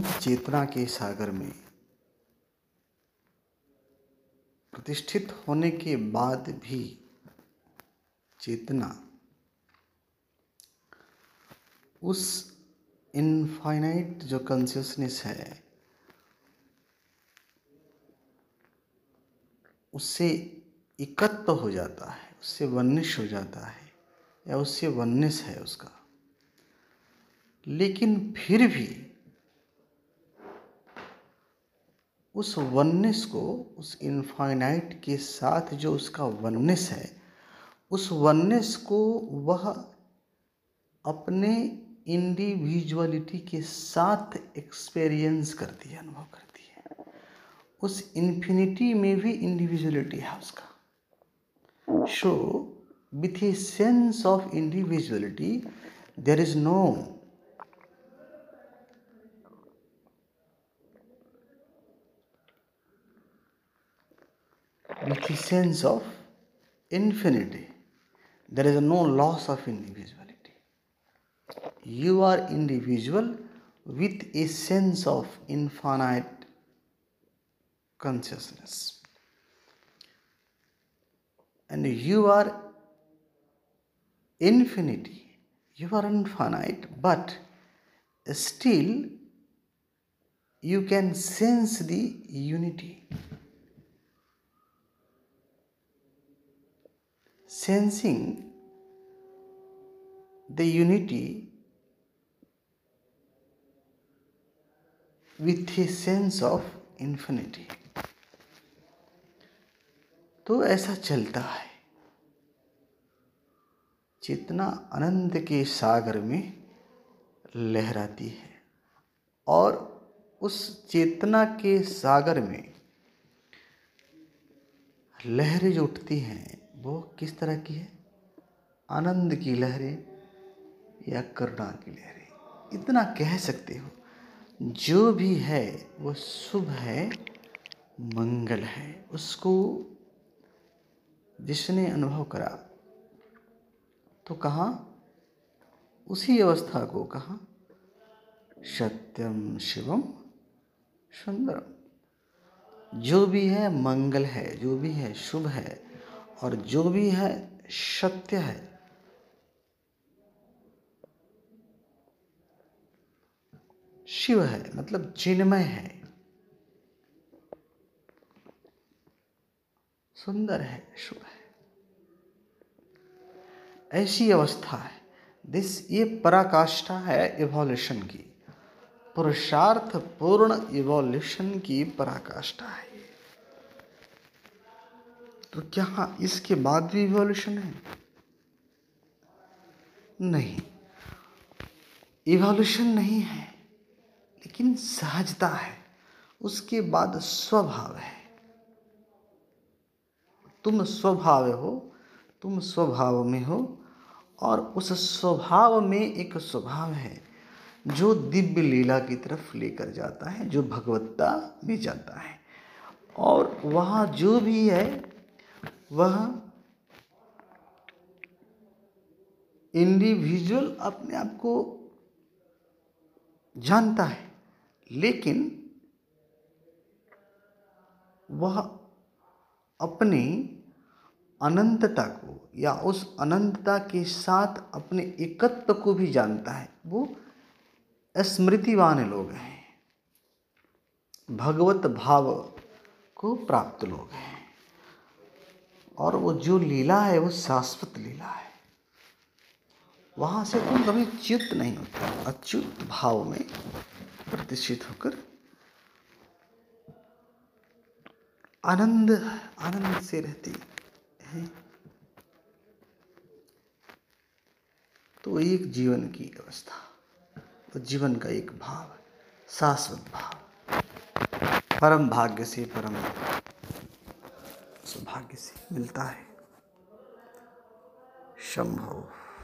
चेतना के सागर में प्रतिष्ठित होने के बाद भी चेतना उस इनफाइनाइट जो कॉन्शियसनेस है, उससे एकत्व हो जाता है, उससे वनिश हो जाता है, या उससे वननेस है उसका। लेकिन फिर भी उस वननेस को, उस इनफाइनाइट के साथ जो उसका वननेस है, उस वननेस को वह अपने इंडिविजुअलिटी के साथ एक्सपीरियंस करती है, अनुभव करती है। उस इन्फिनिटी में भी इंडिविजुअलिटी है उसका। Show with a sense of individuality there is no a sense of infinity. There is no loss of individuality. You are individual with a sense of infinite consciousness. And you are infinity. You are infinite, but still you can sense the unity. Sensing the unity with a sense of infinity. तो ऐसा चलता है। चेतना आनंद के सागर में लहराती है और उस चेतना के सागर में लहरें जो उठती हैं वो किस तरह की है? आनंद की लहरें या करुणा की लहरें? इतना कह सकते हो। जो भी है, वो शुभ है, मंगल है। उसको जिसने अनुभव करा तो कहा, उसी अवस्था को कहा, सत्यम शिवम सुंदरम। जो भी है, मंगल है, जो भी है, शुभ है और जो भी है, सत्य है। शिव है मतलब चिन्मय है। सुंदर है, शुभ है। ऐसी अवस्था है। दिस ये पराकाष्ठा है इवोल्यूशन की। पुरुषार्थ पूर्ण इवोल्यूशन की पराकाष्ठा है। तो क्या इसके बाद भी इवोल्यूशन है? नहीं। इवोल्यूशन नहीं है, लेकिन सहजता है। उसके बाद स्वभाव है। तुम स्वभाव हो, तुम स्वभाव में हो, और उस स्वभाव में एक स्वभाव है, जो दिव्य लीला की तरफ़ लेकर जाता है, जो भगवत्ता में जाता है। और वहाँ जो भी है वह इंडिविजुअल अपने आप को जानता है, लेकिन वह अपनी अनंतता को या उस अनंतता के साथ अपने एकत्व को भी जानता है। वो स्मृतिवान लोग हैं, भगवत भाव को प्राप्त लोग हैं। और वो जो लीला है, वो शाश्वत लीला है। वहाँ से तुम कभी च्युत नहीं होता, अच्युत भाव में प्रतिष्ठित होकर आनंद आनंद से रहती है। तो एक जीवन की अवस्था वो जीवन का एक भाव, शाश्वत भाव। परम भाग्य से परम से मिलता है। शंभो।